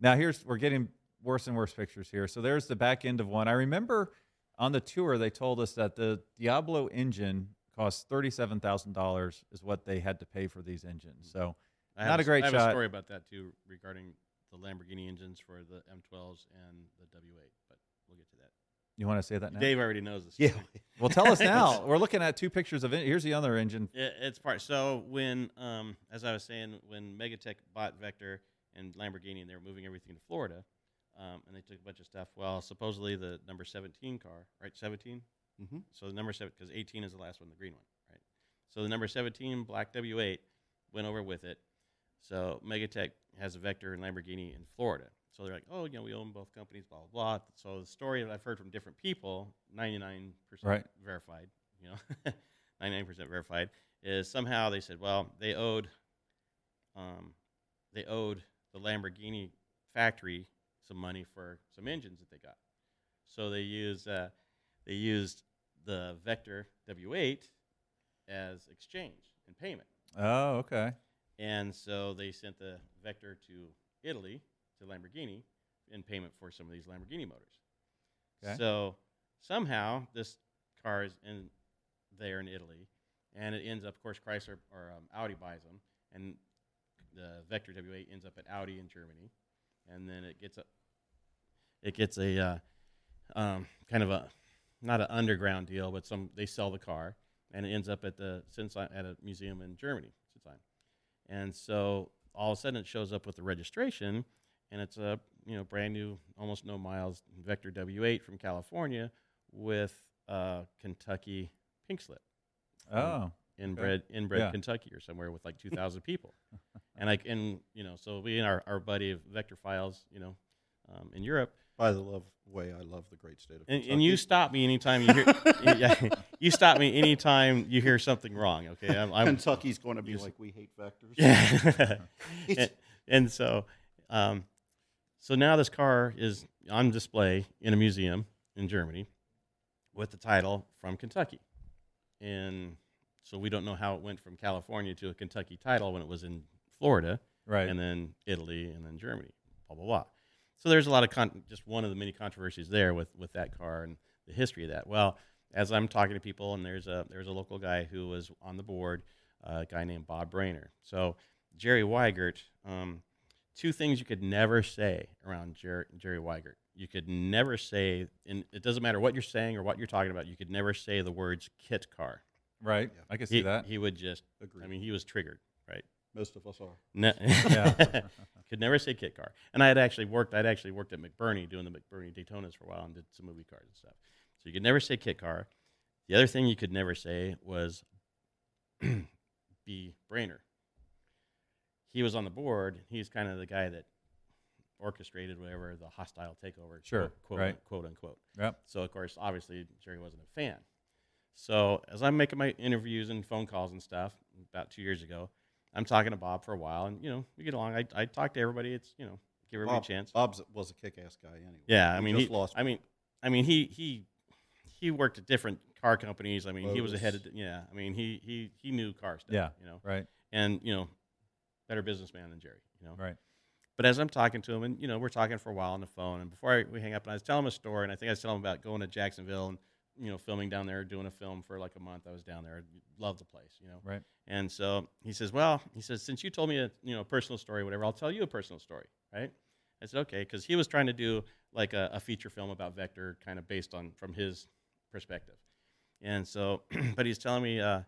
Now here's we're getting worse and worse pictures here. So there's the back end of one. I remember on the tour they told us that the Diablo engine cost thirty-seven thousand dollars is what they had to pay for these engines. So I Not have a great I have shot. a story about that too regarding the Lamborghini engines for the M12s and the W8, but we'll get to that. You want to say that now? Dave already knows this. Yeah. Well, tell us now. we're looking at two pictures of it. Here's the other engine. It, it's part. So when, um, as I was saying, when Megatech bought Vector and Lamborghini, and they were moving everything to Florida, um, and they took a bunch of stuff. Well, supposedly the number 17 car, right? 17. Mhm. So the number seven, because 18 is the last one, the green one, right? So the number 17 black W8 went over with it. So Megatech has a Vector and Lamborghini in Florida. So they're like, oh, you know, we own both companies, blah blah blah. So the story that I've heard from different people, 99% Right. verified, you know, 99% verified, is somehow they said, well, they owed, um, they owed the Lamborghini factory some money for some engines that they got. So they used, uh, they used the Vector W8 as exchange and payment. Oh, okay. And so they sent the Vector to Italy, to Lamborghini, in payment for some of these Lamborghini motors. Okay. So somehow this car is in there in Italy, and it ends up, of course, Chrysler or um, Audi buys them, and the Vector W8 ends up at Audi in Germany, and then it gets a, it gets a uh, um, kind of a not an underground deal, but some they sell the car, and it ends up at the Sinsheim, at a museum in Germany, Sinsheim. And so all of a sudden it shows up with the registration, and it's a you know brand new, almost no miles Vector W8 from California with uh, Kentucky pink slip, Oh, inbred inbred Yeah. Kentucky or somewhere with like two thousand people, and like and you know so we and our, our buddy of Vector Files, you know, um, in Europe, By the love way, I love the great state of and, Kentucky. and you stop me anytime you hear yeah, you stop me anytime you hear something wrong. Okay, I'm, I'm Kentucky's going to be like we hate vectors. Yeah. And, and so, um, so now this car is on display in a museum in Germany with the title from Kentucky. And so we don't know how it went from California to a Kentucky title when it was in Florida right. and then Italy and then Germany, blah, blah, blah. So there's a lot of con- just one of the many controversies there with, with that car and the history of that. Well, as I'm talking to people, and there's a there's a local guy who was on the board, uh, a guy named Bob Brainer. So Jerry Wiegert, um, two things you could never say around Jer- Jerry Wiegert. You could never say, and it doesn't matter what you're saying or what you're talking about. You could never say the words "kit car." right. Yeah. I can see He, that. he would just, Agreed. I mean, he was triggered, right? Most of us are. Ne- Yeah. Could never say kit car. And I had actually worked. I'd actually worked at McBurnie doing the McBurnie Daytonas for a while and did some movie cars and stuff. So you could never say kit car. The other thing you could never say was be Brainer. He was on the board. He's kind of the guy that orchestrated whatever the hostile takeover. Sure, quote, quote, right. quote unquote. Yep. So of course, obviously, Jerry wasn't a fan. So as I'm making my interviews and phone calls and stuff, about two years ago, I'm talking to Bob for a while, and you know we get along. I, I talk to everybody. It's you know give everybody Bob, a chance. Bob's was a kick-ass guy anyway. yeah, I We mean just he. lost. I mean, I mean he he he worked at different car companies. I mean he was ahead of yeah. I mean he he he knew car stuff. Yeah. you know, Right. and you know, better businessman than Jerry. You know, Right. but as I'm talking to him, and you know, we're talking for a while on the phone, and before I, we hang up, and I was telling him a story, and I think I was telling him about going to Jacksonville and you know, filming down there, doing a film for like a month. I was down there, loved the place, you know. Right. And so he says, "Well, he says, since you told me a you know personal story, whatever, I'll tell you a personal story, right?" I said, okay, because he was trying to do like a, a feature film about Vector, kind of based on from his perspective. And so, but he's telling me, uh,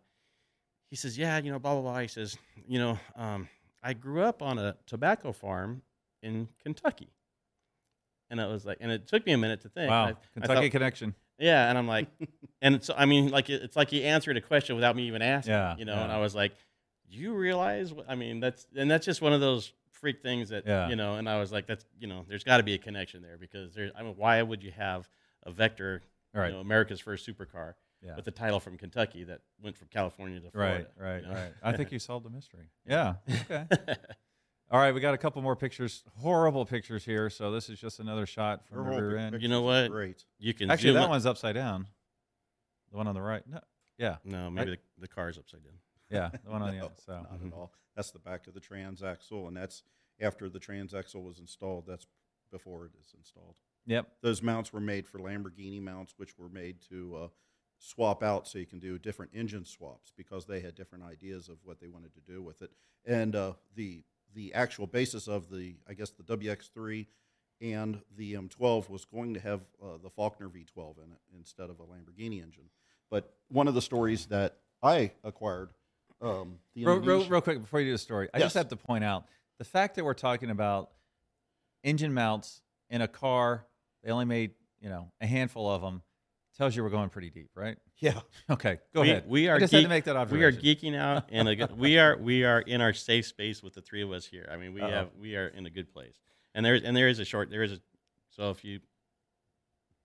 he says, yeah, you know, blah blah blah. He says, you know, um, I grew up on a tobacco farm in Kentucky. And it was like, and it took me a minute to think. Wow, I- I Kentucky thought- connection. yeah, and I'm like, and so I mean, like it- it's like he answered a question without me even asking. Yeah, you know, and. I was like, do you realize? What, I mean, that's and that's just one of those freak things that Yeah. you know. And I was like, that's you know, there's got to be a connection there because there's. I mean, why would you have a Vector, Right. you know, America's first supercar, Yeah. with a title from Kentucky that went from California to Florida? right, you know? right. I think you solved the mystery. Yeah. Okay. All right, we got a couple more pictures. Horrible pictures here. So this is just another shot from Your the rear end. You know what? Great. you can Actually, that up- one's upside down. The one on the right. No. Yeah. No, maybe the, the is upside down. Yeah. The one on the No, end. So. not Mhm. at all. That's the back of the transaxle, and that's after the transaxle was installed. That's before it is installed. Yep. Those mounts were made for Lamborghini mounts, which were made to uh, swap out so you can do different engine swaps because they had different ideas of what they wanted to do with it. And uh, the the actual basis of the, I guess, the WX3 and the M12 was going to have uh, the Falconer V12 in it instead of a Lamborghini engine. But one of the stories that I acquired, um, the Real, real, real quick before you do the story, I just have to point out the fact that we're talking about engine mounts in a car. They only made you know a handful of them. Tells you we're going pretty deep, right? yeah, Okay, go we, ahead. We are I just had to make that We are geeking out, and a we are we are in our safe space with the three of us here. I mean, we Uh-oh. have we are in a good place, and there and there is a short there is a so if you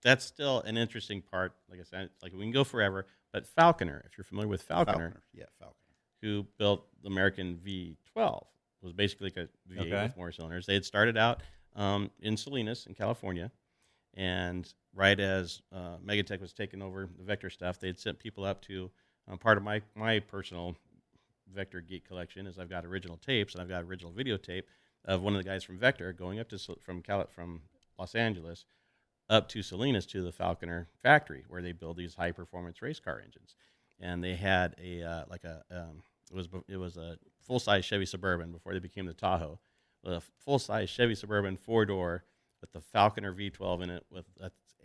that's still an interesting part. Like I said, like we can go forever, but Falconer, if you're familiar with Falconer, Falconer. Yeah, Falconer. who built the American V12 was basically like a V8 Okay. with more cylinders. They had started out um, in Salinas in California, and right as uh, Megatech was taking over the Vector stuff, they had sent people up to um, part of my my personal Vector geek collection is I've got original tapes and I've got original videotape of one of the guys from Vector going up to from Cal- from Los Angeles up to Salinas to the Falconer factory where they build these high performance race car engines, and they had a uh, like a um, it was it was a full size Chevy Suburban before they became the Tahoe, a full size Chevy Suburban four door with the Falconer V12 in it with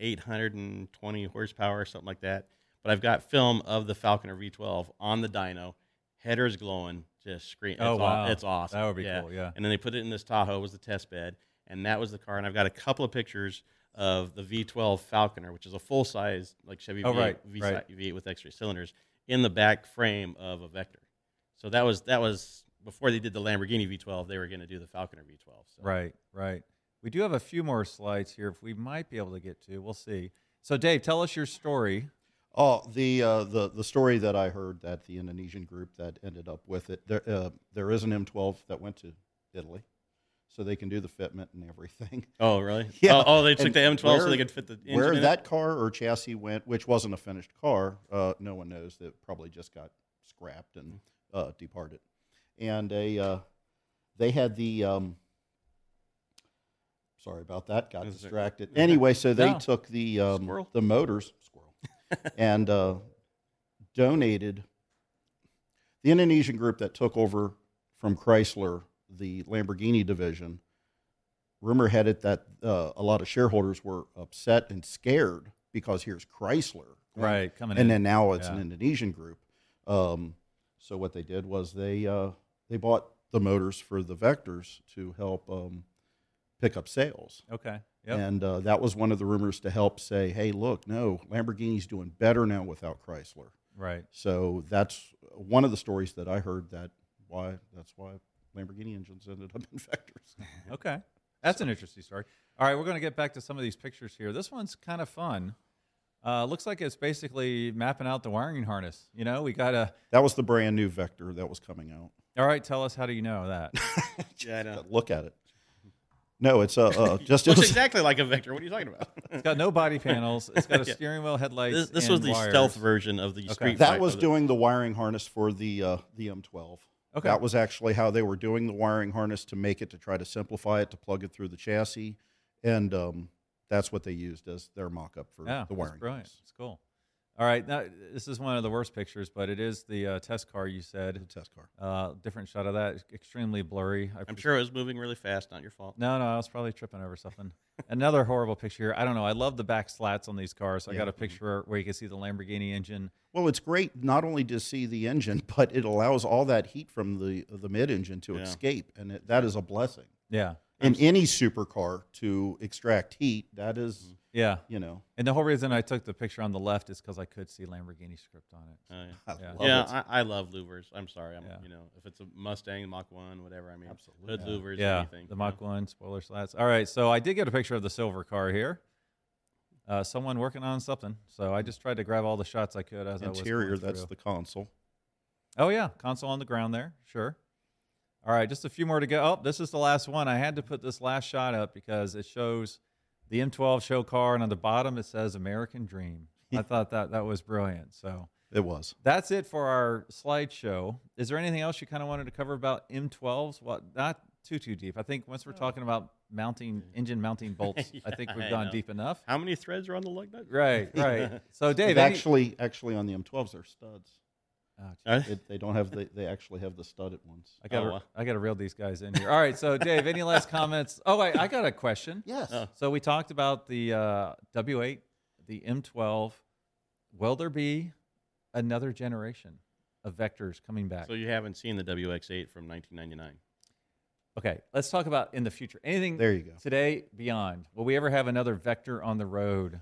820 horsepower or something like that. But I've got film of the Falconer V12 on the dyno, headers glowing, just screen. Oh, it's wow. aw- it's awesome. That would be cool, yeah. And then they put it in this Tahoe was the test bed, and that was the car. And I've got a couple of pictures of the V12 Falconer, which is a full size like Chevy Oh, V8, right, V- right. V8 with extra cylinders in the back frame of a Vector. So that was that was before they did the Lamborghini V12. They were going to do the Falconer V12. So. Right, right. We do have a few more slides here. If we might be able to get to, we'll see. So, Dave, tell us your story. Oh, the uh, the the story that I heard that the Indonesian group that ended up with it. There uh, there is an M12 that went to Italy, so they can do the fitment and everything. Oh, really? Yeah. Oh, oh, they took And the M12 so they could fit the engine Where in it? that car or chassis went, which wasn't a finished car, uh, no one knows. That probably just got scrapped and uh, departed. And a uh, they had the um, sorry about that, got distracted. Anyway, so they No. took the um, Squirrel? the motors squirrel and uh, donated the Indonesian group that took over from Chrysler the Lamborghini division. Rumor had it that uh, a lot of shareholders were upset and scared because here's Chrysler, Right, coming and in. then now it's an Yeah. Indonesian group. Um, so what they did was they uh, they bought the motors for the Vectors to help um, pick up sales. okay. Yep. And uh, that was one of the rumors to help say, hey, look, no, Lamborghini's doing better now without Chrysler. right. So that's one of the stories that I heard that why that's why Lamborghini engines ended up in Vectors. Okay. That's an interesting story. All right, we're going to get back to some of these pictures here. This one's kind of fun. Uh, looks like it's basically mapping out the wiring harness. You know, we got to. That was the brand new Vector that was coming out. All right, tell us how do you know that? Yeah, I know. Look at it. No, it's uh, uh just it Looks exactly like a Vector. What are you talking about? It's got no body panels. It's got a Yeah. steering wheel, headlights. this this and was the wires. stealth version of the Street that was doing the wiring harness for the uh, the M12. Okay. That was actually how they were doing the wiring harness to make it to try to simplify it to plug it through the chassis, and um, that's what they used as their mock-up for Yeah, the that's wiring. brilliant. harness. It's cool. All right, now this is one of the worst pictures, but it is the uh, test car you said. The test car. Uh, different shot of that, extremely blurry. I I'm pres- sure it was moving really fast. Not your fault. No, no, I was probably tripping over something. Another horrible picture here. I don't know. I love the back slats on these cars. I got a picture where you can see the Lamborghini engine. Well, it's great not only to see the engine, but it allows all that heat from the the mid engine to Yeah. escape, and it, that is a blessing. Yeah, In any supercar to extract heat, that is, yeah. you know, And the whole reason I took the picture on the left is because I could see Lamborghini script on it. Oh, yeah. I Yeah. love yeah. I, I love louvers. I'm sorry. I'm, Yeah. you know, if it's a Mustang Mach One, whatever. I mean, Absolutely. hood louvers, yeah, anything. the you Mach know. 1 spoiler slats. All right, so I did get a picture of the silver car here. Uh, someone working on something. So I just tried to grab all the shots I could as I was interior. That's through. the console. Oh yeah, console on the ground there. Sure. All right, just a few more to go. Oh, this is the last one. I had to put this last shot up because it shows the M12 show car, and on the bottom it says American Dream. I thought that that was brilliant. So It was. that's it for our slideshow. Is there anything else you kind of wanted to cover about M12s? Well, not too too deep. I think once we're oh. talking about mounting engine mounting bolts, I think we've gone deep enough. How many threads are on the lug nut? Right, right. So Dave, any- actually, actually on the M12s, they're studs. Oh, Uh, It, they don't have the. They actually have the studded ones. I got Oh, to wow. I got to reel these guys in here. All right, so Dave, any last comments? Oh, wait, I got a question. Yes. Oh. So we talked about the uh, W8, the M12. Will there be another generation of vectors coming back? So you haven't seen the WX8 from 1999? okay, let's talk about in the future. Anything There you go. today beyond? Will we ever have another vector on the road?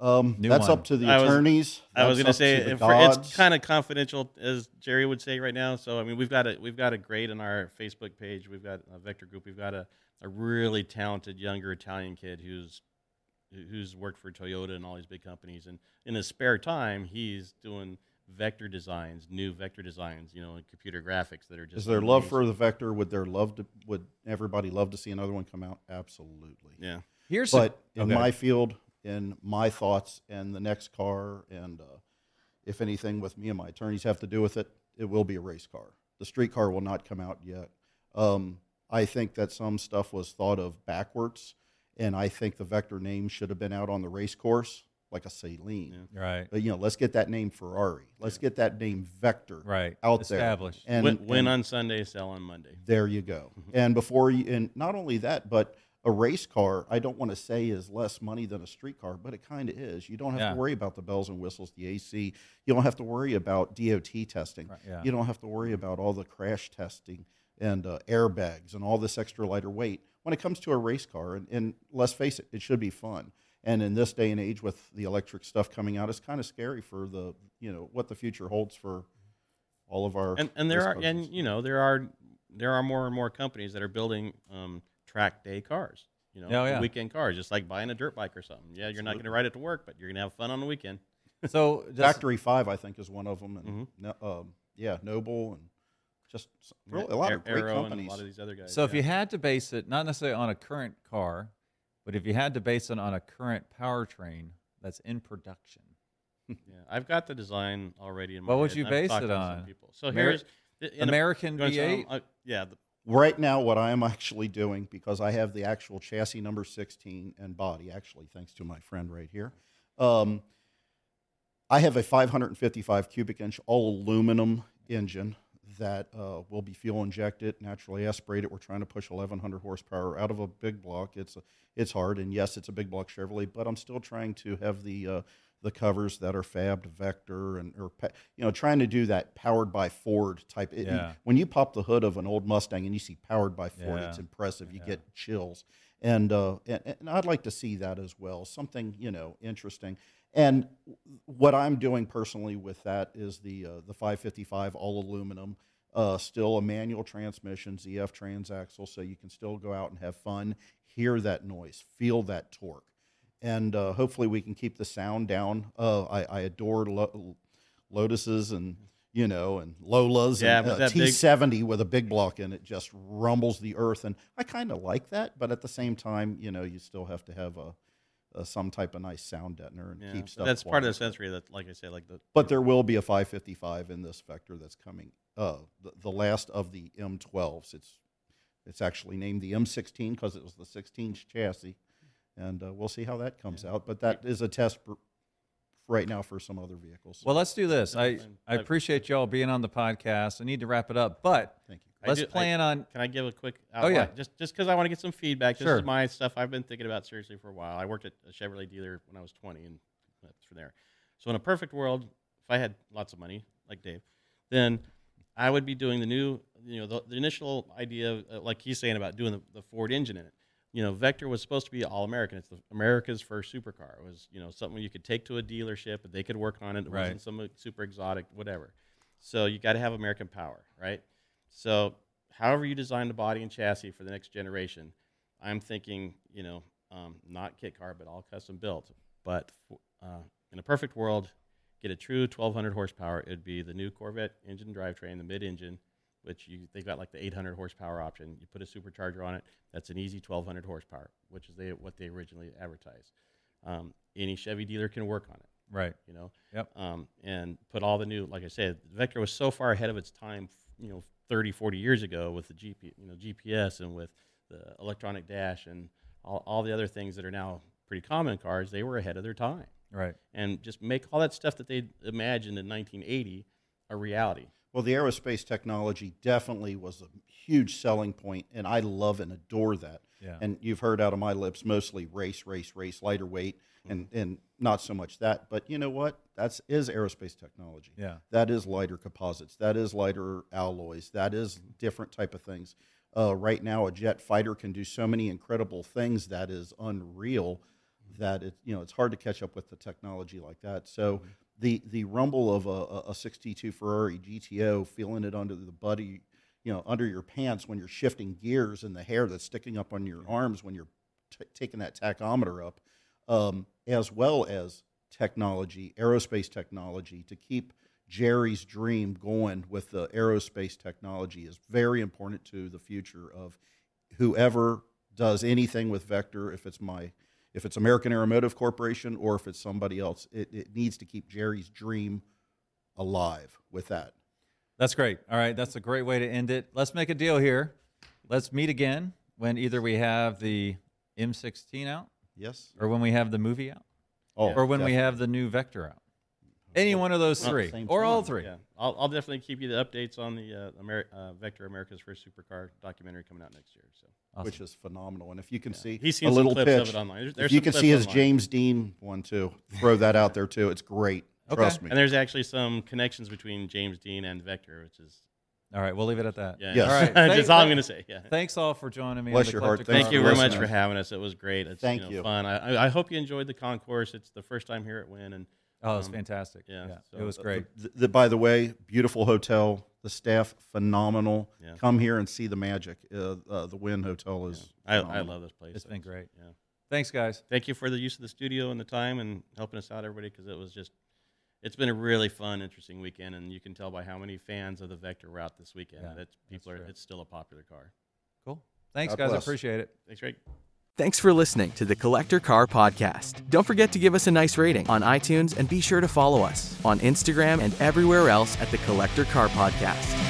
Um, New that's one. up to the I was- attorneys. I was That's going to up say the if for, it's gods. kind of confidential, as Jerry would say right now. So I mean, we've got a we've got a grade on our Facebook page. We've got a vector group. We've got a, a really talented younger Italian kid who's who- who's worked for Toyota and all these big companies. And in his spare time, he's doing vector designs, new vector designs. You know, and computer graphics that are just Is there love amazing. for the vector? Would there love to? Would everybody love to see another one come out? Absolutely. yeah. Here's But in Okay. my field, in my thoughts, and the next car, and uh, if anything with me and my attorneys have to do with it, it will be a race car. The street car will not come out yet. Um, I think that some stuff was thought of backwards, and I think the vector name should have been out on the race course, like a Saleen. right, But you know, let's get that name Ferrari. Let's get that name Vector right, out established. there. And, win, win and- on Sunday, sell on Monday. there you go. And before you, and not only that, but a race car, I don't want to say is less money than a street car, but it kind of is. You don't have Yeah. to worry about the bells and whistles, the AC. You don't have to worry about DOT testing. Right, yeah. You don't have to worry about all the crash testing and uh, airbags and all this extra lighter weight. When it comes to a race car, and, and let's face it, it should be fun. And in this day and age, with the electric stuff coming out, it's kind of scary for the you know what the future holds for all of our and and there are cars and you know there are there are more and more companies that are building um, track day cars. You know, Oh, yeah. weekend cars, just like buying a dirt bike or something. Yeah, you're not going to ride it to work, but you're going to have fun on the weekend. So just, Factory Five, I think, is one of them, and Mhm. no, um, yeah, Noble, and just s- really, a lot Aer- of great Aero companies. a lot of these other guys. So if you had to base it, not necessarily on a current car, but if you had to base it on a current powertrain that's in production, yeah, I've got the design already in my What would head, you base it on? People. So Ameri- here's in American going to- V8. uh, yeah, the, Right now, what I am actually doing, because I have the actual chassis number 16 and body, actually, thanks to my friend right here, um, I have a 555 cubic inch all aluminum engine that uh, will be fuel injected, naturally aspirated. We're trying to push 1,100 horsepower out of a big block. It's a, it's hard, and yes, it's a big block Chevrolet, but I'm still trying to have the uh, the covers that are fabbed Vector and or you know trying to do that powered by Ford type. it- Yeah. when you pop the hood of an old Mustang and you see powered by Ford, Yeah. it's impressive. You Yeah. get chills, and, uh, and and I'd like to see that as well. Something you know interesting. And what I'm doing personally with that is the uh, the 555 all aluminum, uh, still a manual transmission, ZF transaxle, so you can still go out and have fun, hear that noise, feel that torque, and uh, hopefully we can keep the sound down. Uh, I, I adore lo- Lotuses and you know and Lolas Yeah, and uh, big- T70 with a big block in it just rumbles the earth, and I kind of like that. But at the same time, you know, you still have to have a, a some type of nice sound deadener and yeah. keep but stuff. that's part of the quiet. sensory that, like I said, like the But there will be a 555 in this vector that's coming. Uh, the, the last of the M12s. It's it's actually named the M16 because it was the 16 chassis, and uh, we'll see how that comes out. But that is a test pr- right now for some other vehicles. Well, let's do this. I. I appreciate y'all being on the podcast. I need to wrap it up, but Thank you. I let's do- I- plan on. Can I give a quick? Oh, yeah. Just just because I want to get some feedback. This Sure. is my stuff I've been thinking about seriously for a while. I worked at a Chevrolet dealer when I was 20, and that's from there. So in a perfect world, if I had lots of money like Dave, then I would be doing the new, you know, the, the initial idea, uh, like he's saying about doing the, the Ford engine in it. You know, Vector was supposed to be all American. It's the America's first supercar. It was, you know, something you could take to a dealership and they could work on it. It Right. wasn't some super exotic, whatever. So you got to have American power, right? So however you design the body and chassis for the next generation, I'm thinking, you know, um, not kit car, but all custom built. But uh, in a perfect world, get a true 1200 horsepower. It'd be the new Corvette engine drivetrain, the mid-engine, which you they've got like the 800 horsepower option. You put a supercharger on it. That's an easy 1200 horsepower, which is they, what they originally advertised. Um, any Chevy dealer can work on it Right. you know. Yep. Um, and put all the new, like I said, the Vector was so far ahead of its time, you know, 30, 40 years ago with the GP, you know, GPS and with the electronic dash and all, all the other things that are now pretty common in cars. They were ahead of their time, Right. and just make all that stuff that they imagined in 1980 a reality. Well, the aerospace technology definitely was a huge selling point, and I love and adore that. Yeah. And you've heard out of my lips mostly race, race, race, lighter weight, and, and not so much that. But you know what? That's is aerospace technology. Yeah. That is lighter composites. That is lighter alloys. That is different type of things. Uh, right now, a jet fighter can do so many incredible things that is unreal that it you know it's hard to catch up with the technology like that. So the the rumble of a, a, a 62 Ferrari GTO, feeling it under the buddy, you know, under your pants when you're shifting gears and the hair that's sticking up on your arms when you're t- taking that tachometer up, um, as well as technology, aerospace technology to keep Jerry's dream going with the aerospace technology is very important to the future of whoever does anything with Vector, if it's my if it's American Aeromotive Corporation or if it's somebody else, it, it needs to keep Jerry's dream alive with that. That's great. All right, that's a great way to end it. Let's make a deal here. Let's meet again when either we have the M16 out Yes. or when we have the movie out Oh, or when we have the new Vector out. Any one of those three or all three. Yeah, I'll, I'll definitely keep you the updates on the uh, Ameri- uh, Vector America's First Supercar documentary coming out next year. So Awesome. which is phenomenal. And if you can see He's seen a little clips of it online. There's- if there's you can see his online. James Dean one too, throw that out there too. It's great. Okay. Trust me. and there's actually some connections between James Dean and Vector, which is All right, we'll leave it at that. yeah. Yes. All right. that's Thank- all I'm going to say. Yeah. Thanks all for joining me. Bless the your heart. Collector Thanks Thank for you very much listening. for having us. It was great. It's Thank you, know, you. fun. I, I- I hope you enjoyed the Concours. It's the first time here at Wynn, and Oh, it's Um, fantastic. yeah, it so- was great. The, the, by the way, beautiful hotel. The staff phenomenal. Yeah. Come here and see the magic. Uh, uh, the Wynn Hotel is. I, I phenomenal. love this place. It's been great. Yeah. Thanks, guys. Thank you for the use of the studio and the time and helping us out, everybody, because it was just. It's been a really fun, interesting weekend, and you can tell by how many fans of the Vector route this weekend Yeah, that people are. true. It's still a popular car. Cool. Thanks, God guys. I bless. appreciate it. Thanks, Greg. Thanks for listening to the Collector Car Podcast. Don't forget to give us a nice rating on iTunes and be sure to follow us on Instagram and everywhere else at the Collector Car Podcast.